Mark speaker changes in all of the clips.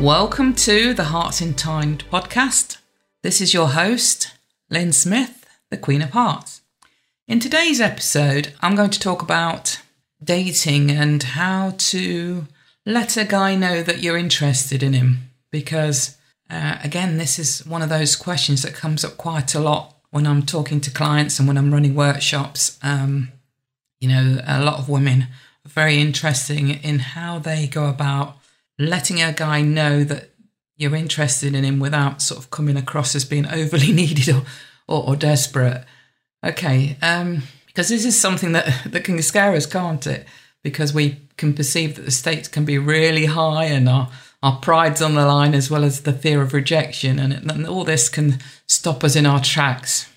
Speaker 1: Welcome to the Hearts Entwined podcast. This is your host, Lynn Smith, the Queen of Hearts. In today's episode, I'm going to talk about dating and how to let a guy know that you're interested in him. Because, uh, again, this is one of those questions that comes up quite a lot when I'm talking to clients and when I'm running workshops. Um, you know, a lot of women are very interested in how they go about letting a guy know that you're interested in him without sort of coming across as being overly needed or, or, or desperate. Okay, um, because this is something that, that can scare us, can't it? Because we can perceive that the stakes can be really high and our, our pride's on the line as well as the fear of rejection, and, and all this can stop us in our tracks.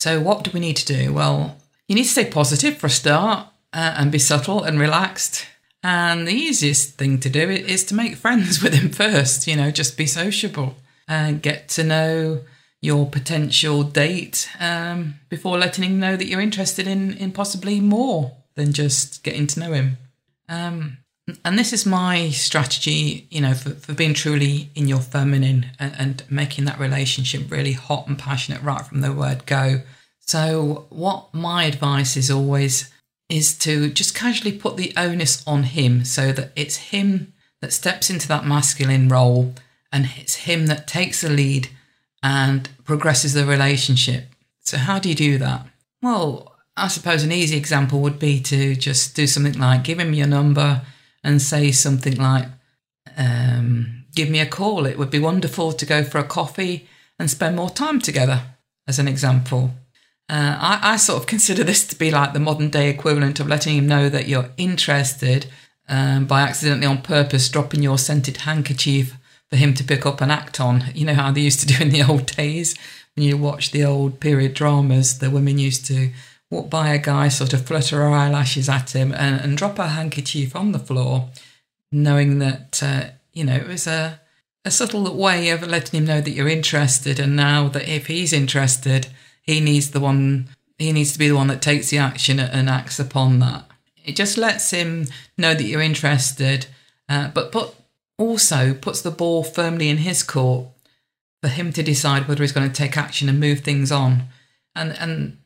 Speaker 1: So, what do we need to do? Well, you need to stay positive for a start uh, and be subtle and relaxed and the easiest thing to do is to make friends with him first, you know, just be sociable and get to know your potential date um, before letting him know that you're interested in, in possibly more than just getting to know him. Um, and this is my strategy, you know, for, for being truly in your feminine and, and making that relationship really hot and passionate right from the word go. So, what my advice is always is to just casually put the onus on him so that it's him that steps into that masculine role and it's him that takes the lead and progresses the relationship. So, how do you do that? Well, I suppose an easy example would be to just do something like give him your number and say something like, um, Give me a call. It would be wonderful to go for a coffee and spend more time together, as an example. Uh, I, I, sort of consider this to be like the modern day equivalent of letting him know that you're interested um, by accidentally on purpose dropping your scented handkerchief for him to pick up and act on. You know how they used to do in the old days when you watch the old period dramas, the women used to walk by a guy, sort of flutter her eyelashes at him and, and drop her handkerchief on the floor, knowing that, uh, you know, it was a, a subtle way of letting him know that you're interested. And now that if he's interested, he needs the one he needs to be the one that takes the action and acts upon that. It just lets him know that you're interested, uh, but put also puts the ball firmly in his court for him to decide whether he's going to take action and move things on. And and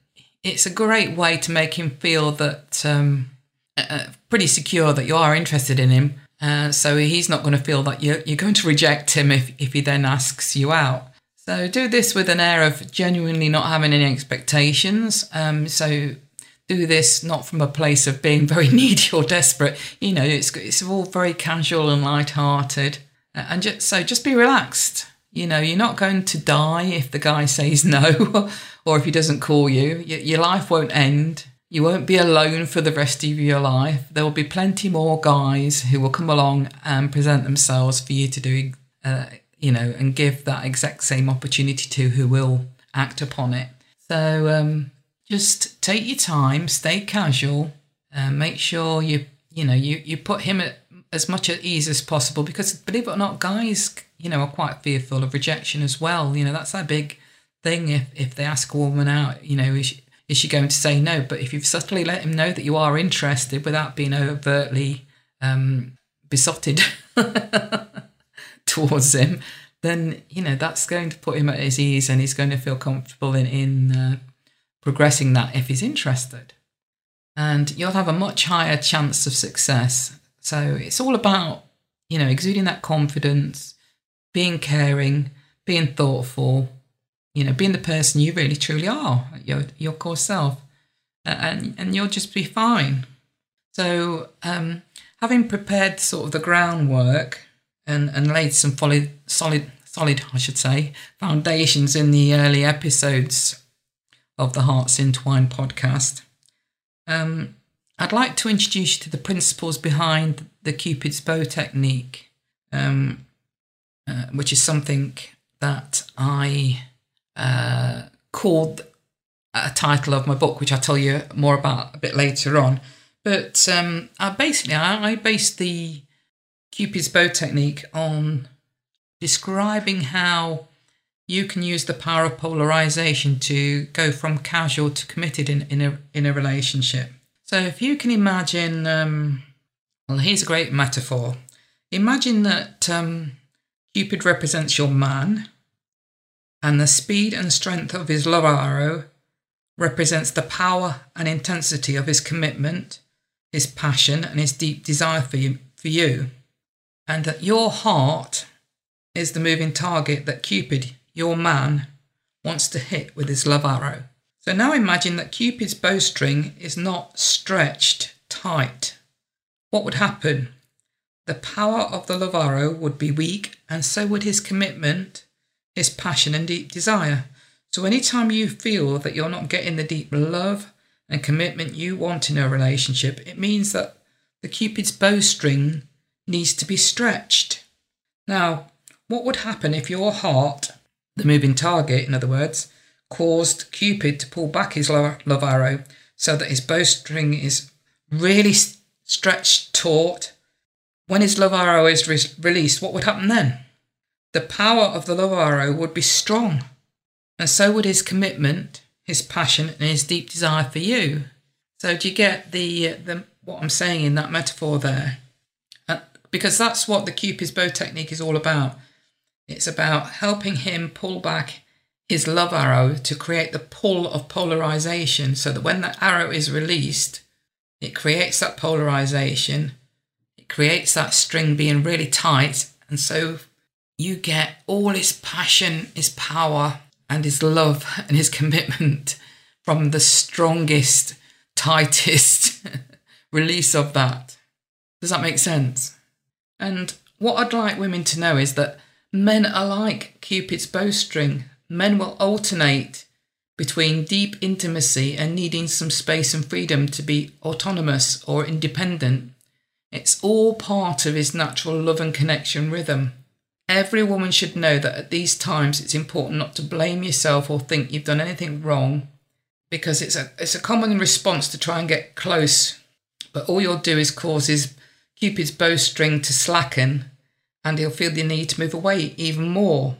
Speaker 1: it's a great way to make him feel that um, uh, pretty secure that you are interested in him. Uh, so he's not going to feel that you're, you're going to reject him if, if he then asks you out. So do this with an air of genuinely not having any expectations. Um, so do this not from a place of being very needy or desperate. You know, it's it's all very casual and light-hearted, and just, so just be relaxed. You know, you're not going to die if the guy says no, or if he doesn't call you. Your, your life won't end. You won't be alone for the rest of your life. There will be plenty more guys who will come along and present themselves for you to do uh, you know, and give that exact same opportunity to who will act upon it. So um, just take your time, stay casual, uh, make sure you you know you you put him at as much at ease as possible because believe it or not, guys you know are quite fearful of rejection as well. You know that's a big thing if if they ask a woman out, you know. Is she, is she going to say no? But if you've subtly let him know that you are interested without being overtly um, besotted towards him, then you know that's going to put him at his ease, and he's going to feel comfortable in in uh, progressing that if he's interested. And you'll have a much higher chance of success. So it's all about you know exuding that confidence, being caring, being thoughtful, you know, being the person you really truly are, your your core self, and and you'll just be fine. So um, having prepared sort of the groundwork and, and laid some solid, solid, solid, I should say, foundations in the early episodes of the Hearts Entwine podcast. Um, I'd like to introduce you to the principles behind the Cupid's bow technique. um, uh, which is something that I uh, called a title of my book, which I'll tell you more about a bit later on. But um, I basically, I, I based the Cupid's bow technique on describing how you can use the power of polarization to go from casual to committed in, in, a, in a relationship. So if you can imagine, um, well, here's a great metaphor. Imagine that um, Cupid represents your man, and the speed and strength of his love arrow represents the power and intensity of his commitment, his passion, and his deep desire for you, for you. And that your heart is the moving target that Cupid, your man, wants to hit with his love arrow. So now imagine that Cupid's bowstring is not stretched tight. What would happen? The power of the love arrow would be weak, and so would his commitment, his passion, and deep desire. So, anytime you feel that you're not getting the deep love and commitment you want in a relationship, it means that the Cupid's bowstring needs to be stretched. Now, what would happen if your heart, the moving target, in other words, caused Cupid to pull back his love arrow so that his bowstring is really stretched taut? When his love arrow is re- released, what would happen then? The power of the love arrow would be strong and so would his commitment, his passion, and his deep desire for you. So do you get the the what I'm saying in that metaphor there? Because that's what the Cupid's bow technique is all about. It's about helping him pull back his love arrow to create the pull of polarization so that when that arrow is released, it creates that polarization, it creates that string being really tight, and so you get all his passion, his power, and his love and his commitment from the strongest, tightest release of that. Does that make sense? And what I'd like women to know is that men are like Cupid's bowstring. Men will alternate between deep intimacy and needing some space and freedom to be autonomous or independent. It's all part of his natural love and connection rhythm. Every woman should know that at these times it's important not to blame yourself or think you've done anything wrong because it's a it's a common response to try and get close, but all you'll do is cause his Cupid's bowstring to slacken and he'll feel the need to move away even more.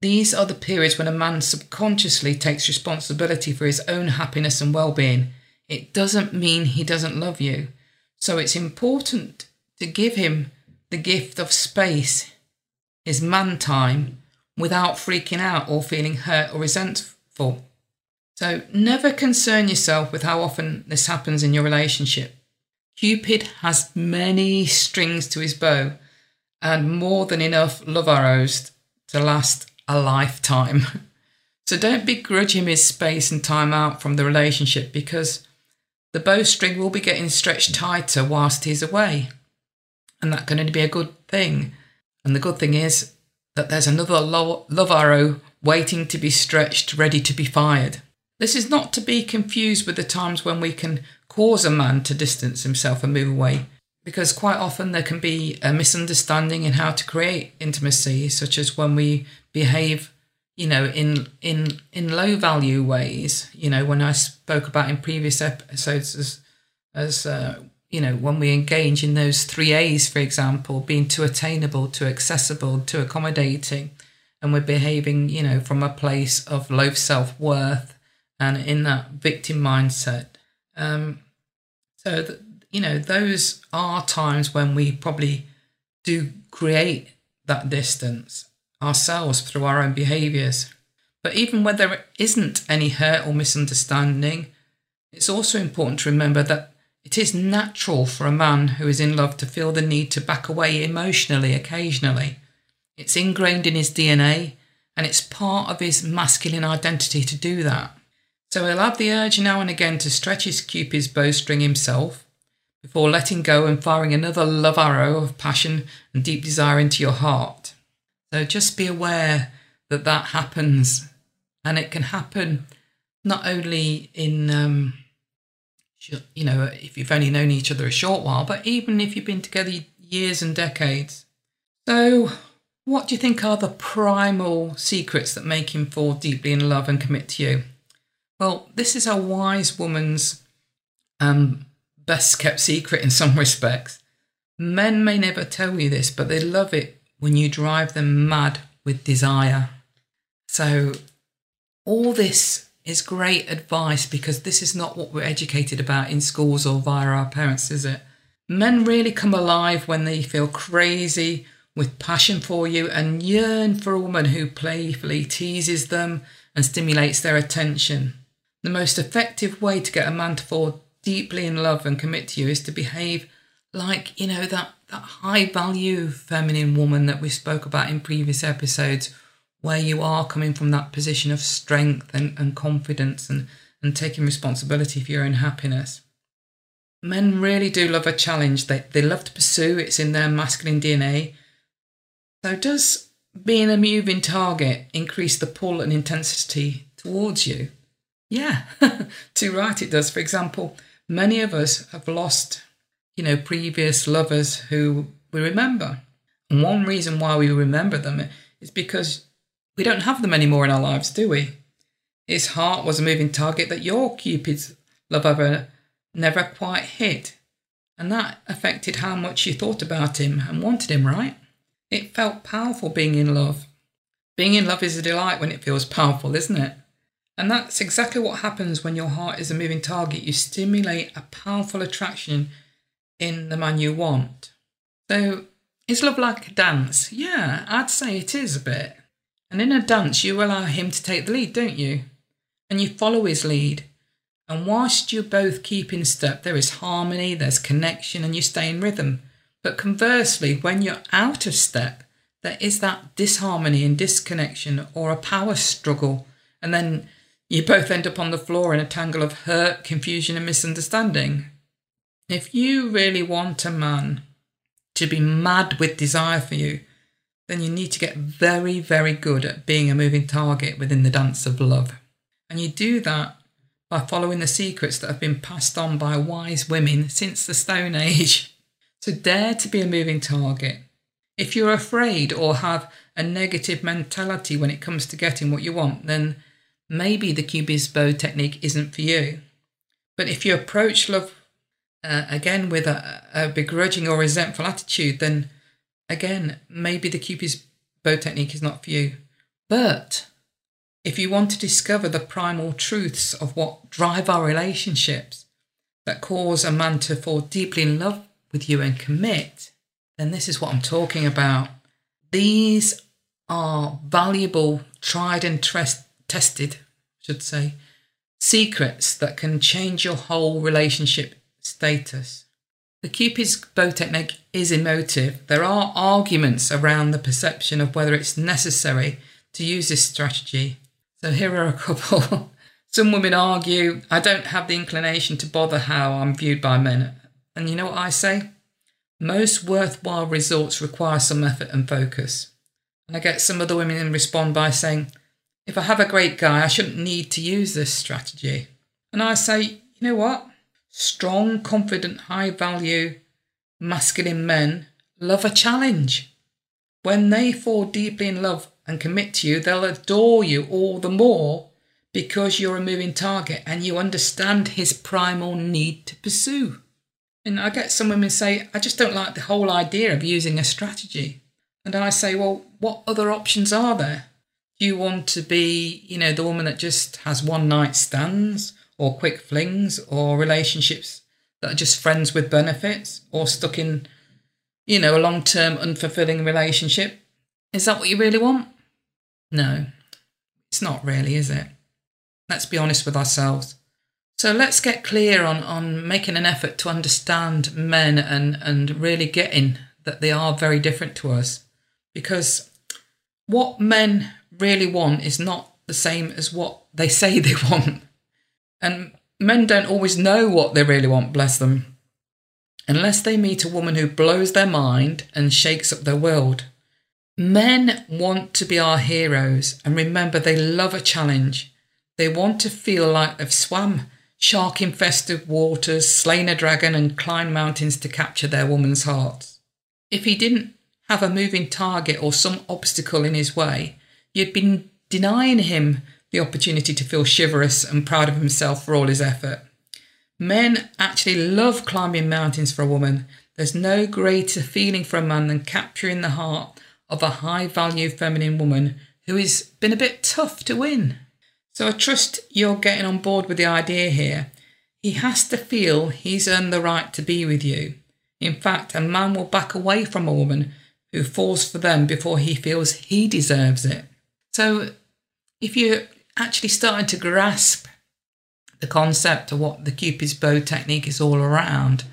Speaker 1: These are the periods when a man subconsciously takes responsibility for his own happiness and well being. It doesn't mean he doesn't love you. So it's important to give him the gift of space his man time without freaking out or feeling hurt or resentful. So never concern yourself with how often this happens in your relationship. Cupid has many strings to his bow and more than enough love arrows to last a lifetime. So don't begrudge him his space and time out from the relationship because the bowstring will be getting stretched tighter whilst he's away. And that can only be a good thing. And the good thing is that there's another love arrow waiting to be stretched, ready to be fired. This is not to be confused with the times when we can cause a man to distance himself and move away, because quite often there can be a misunderstanding in how to create intimacy, such as when we behave, you know, in in in low value ways. You know, when I spoke about in previous episodes as as uh, you know, when we engage in those three A's, for example, being too attainable, too accessible, too accommodating, and we're behaving, you know, from a place of low self worth and in that victim mindset. Um, so, you know, those are times when we probably do create that distance ourselves through our own behaviors. But even when there isn't any hurt or misunderstanding, it's also important to remember that it is natural for a man who is in love to feel the need to back away emotionally occasionally. It's ingrained in his DNA and it's part of his masculine identity to do that. So he'll have the urge now and again to stretch his Cupid's bowstring himself before letting go and firing another love arrow of passion and deep desire into your heart. So just be aware that that happens and it can happen not only in um, you know, if you've only known each other a short while, but even if you've been together years and decades. So, what do you think are the primal secrets that make him fall deeply in love and commit to you? Well, this is a wise woman's um, best kept secret in some respects. Men may never tell you this, but they love it when you drive them mad with desire. So, all this is great advice because this is not what we're educated about in schools or via our parents, is it? Men really come alive when they feel crazy with passion for you and yearn for a woman who playfully teases them and stimulates their attention. The most effective way to get a man to fall deeply in love and commit to you is to behave like, you know, that, that high value feminine woman that we spoke about in previous episodes, where you are coming from that position of strength and, and confidence and, and taking responsibility for your own happiness. Men really do love a challenge. They, they love to pursue, it's in their masculine DNA. So, does being a moving target increase the pull and intensity towards you? Yeah, too right it does. For example, many of us have lost, you know, previous lovers who we remember. And one reason why we remember them is because we don't have them anymore in our lives, do we? His heart was a moving target that your Cupid's love ever never quite hit. And that affected how much you thought about him and wanted him, right? It felt powerful being in love. Being in love is a delight when it feels powerful, isn't it? And that's exactly what happens when your heart is a moving target. You stimulate a powerful attraction in the man you want. So, is love like a dance? Yeah, I'd say it is a bit. And in a dance, you allow him to take the lead, don't you? And you follow his lead. And whilst you both keep in step, there is harmony, there's connection, and you stay in rhythm. But conversely, when you're out of step, there is that disharmony and disconnection or a power struggle. And then you both end up on the floor in a tangle of hurt, confusion, and misunderstanding. If you really want a man to be mad with desire for you, then you need to get very, very good at being a moving target within the dance of love. And you do that by following the secrets that have been passed on by wise women since the Stone Age. So dare to be a moving target. If you're afraid or have a negative mentality when it comes to getting what you want, then maybe the Cupid's bow technique isn't for you. But if you approach love uh, again with a, a begrudging or resentful attitude, then again, maybe the Cupid's bow technique is not for you. But if you want to discover the primal truths of what drive our relationships that cause a man to fall deeply in love with you and commit, then this is what I'm talking about. These are valuable, tried and tres- tested, should say, secrets that can change your whole relationship status. The Cupid's bow technique is emotive. There are arguments around the perception of whether it's necessary to use this strategy so here are a couple. Some women argue, I don't have the inclination to bother how I'm viewed by men. And you know what I say? Most worthwhile results require some effort and focus. And I get some other women respond by saying, if I have a great guy, I shouldn't need to use this strategy. And I say, you know what? Strong, confident, high value, masculine men love a challenge. When they fall deeply in love and commit to you, they'll adore you all the more because you're a moving target and you understand his primal need to pursue. And I get some women say, I just don't like the whole idea of using a strategy. And I say, well, what other options are there? Do you want to be, you know, the woman that just has one night stands or quick flings or relationships that are just friends with benefits or stuck in, you know, a long term unfulfilling relationship? Is that what you really want? No, it's not really, is it? Let's be honest with ourselves. So let's get clear on, on making an effort to understand men and, and really getting that they are very different to us. Because what men really want is not the same as what they say they want. And men don't always know what they really want, bless them. Unless they meet a woman who blows their mind and shakes up their world. Men want to be our heroes, and remember, they love a challenge. They want to feel like they've swam shark infested waters, slain a dragon, and climbed mountains to capture their woman's heart. If he didn't have a moving target or some obstacle in his way, you'd been denying him the opportunity to feel chivalrous and proud of himself for all his effort. Men actually love climbing mountains for a woman. There's no greater feeling for a man than capturing the heart of a high value feminine woman who has been a bit tough to win. So I trust you're getting on board with the idea here. He has to feel he's earned the right to be with you. In fact, a man will back away from a woman who falls for them before he feels he deserves it. So if you're actually starting to grasp the concept of what the Cupid's bow technique is all around,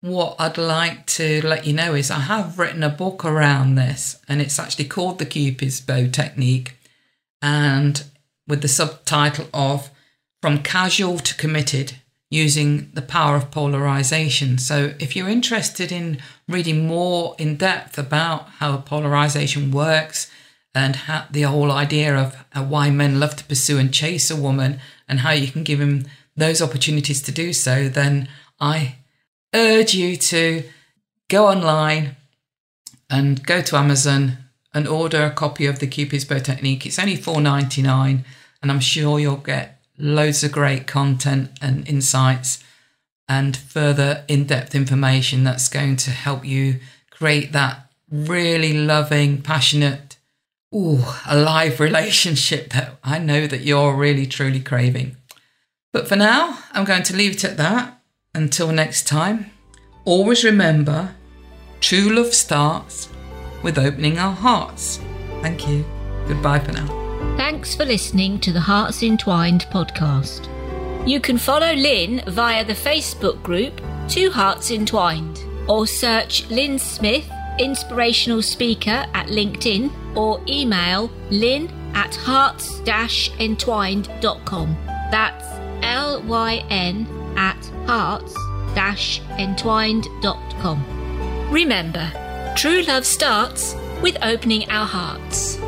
Speaker 1: what I'd like to let you know is I have written a book around this, and it's actually called the Cupid's bow technique, and with the subtitle of From Casual to Committed using the power of polarization. So, if you're interested in reading more in depth about how polarization works and how, the whole idea of uh, why men love to pursue and chase a woman and how you can give them those opportunities to do so, then I urge you to go online and go to Amazon and order a copy of the Cupid's Bow Technique. It's only $4.99 and I'm sure you'll get loads of great content and insights and further in-depth information that's going to help you create that really loving, passionate, ooh, live relationship that I know that you're really truly craving. But for now, I'm going to leave it at that. Until next time, always remember true love starts with opening our hearts. Thank you. Goodbye for now.
Speaker 2: Thanks for listening to the Hearts Entwined podcast. You can follow Lynn via the Facebook group Two Hearts Entwined or search Lynn Smith, inspirational speaker at LinkedIn or email lynn at hearts entwined.com. That's L Y N at hearts entwined.com. Remember, true love starts with opening our hearts.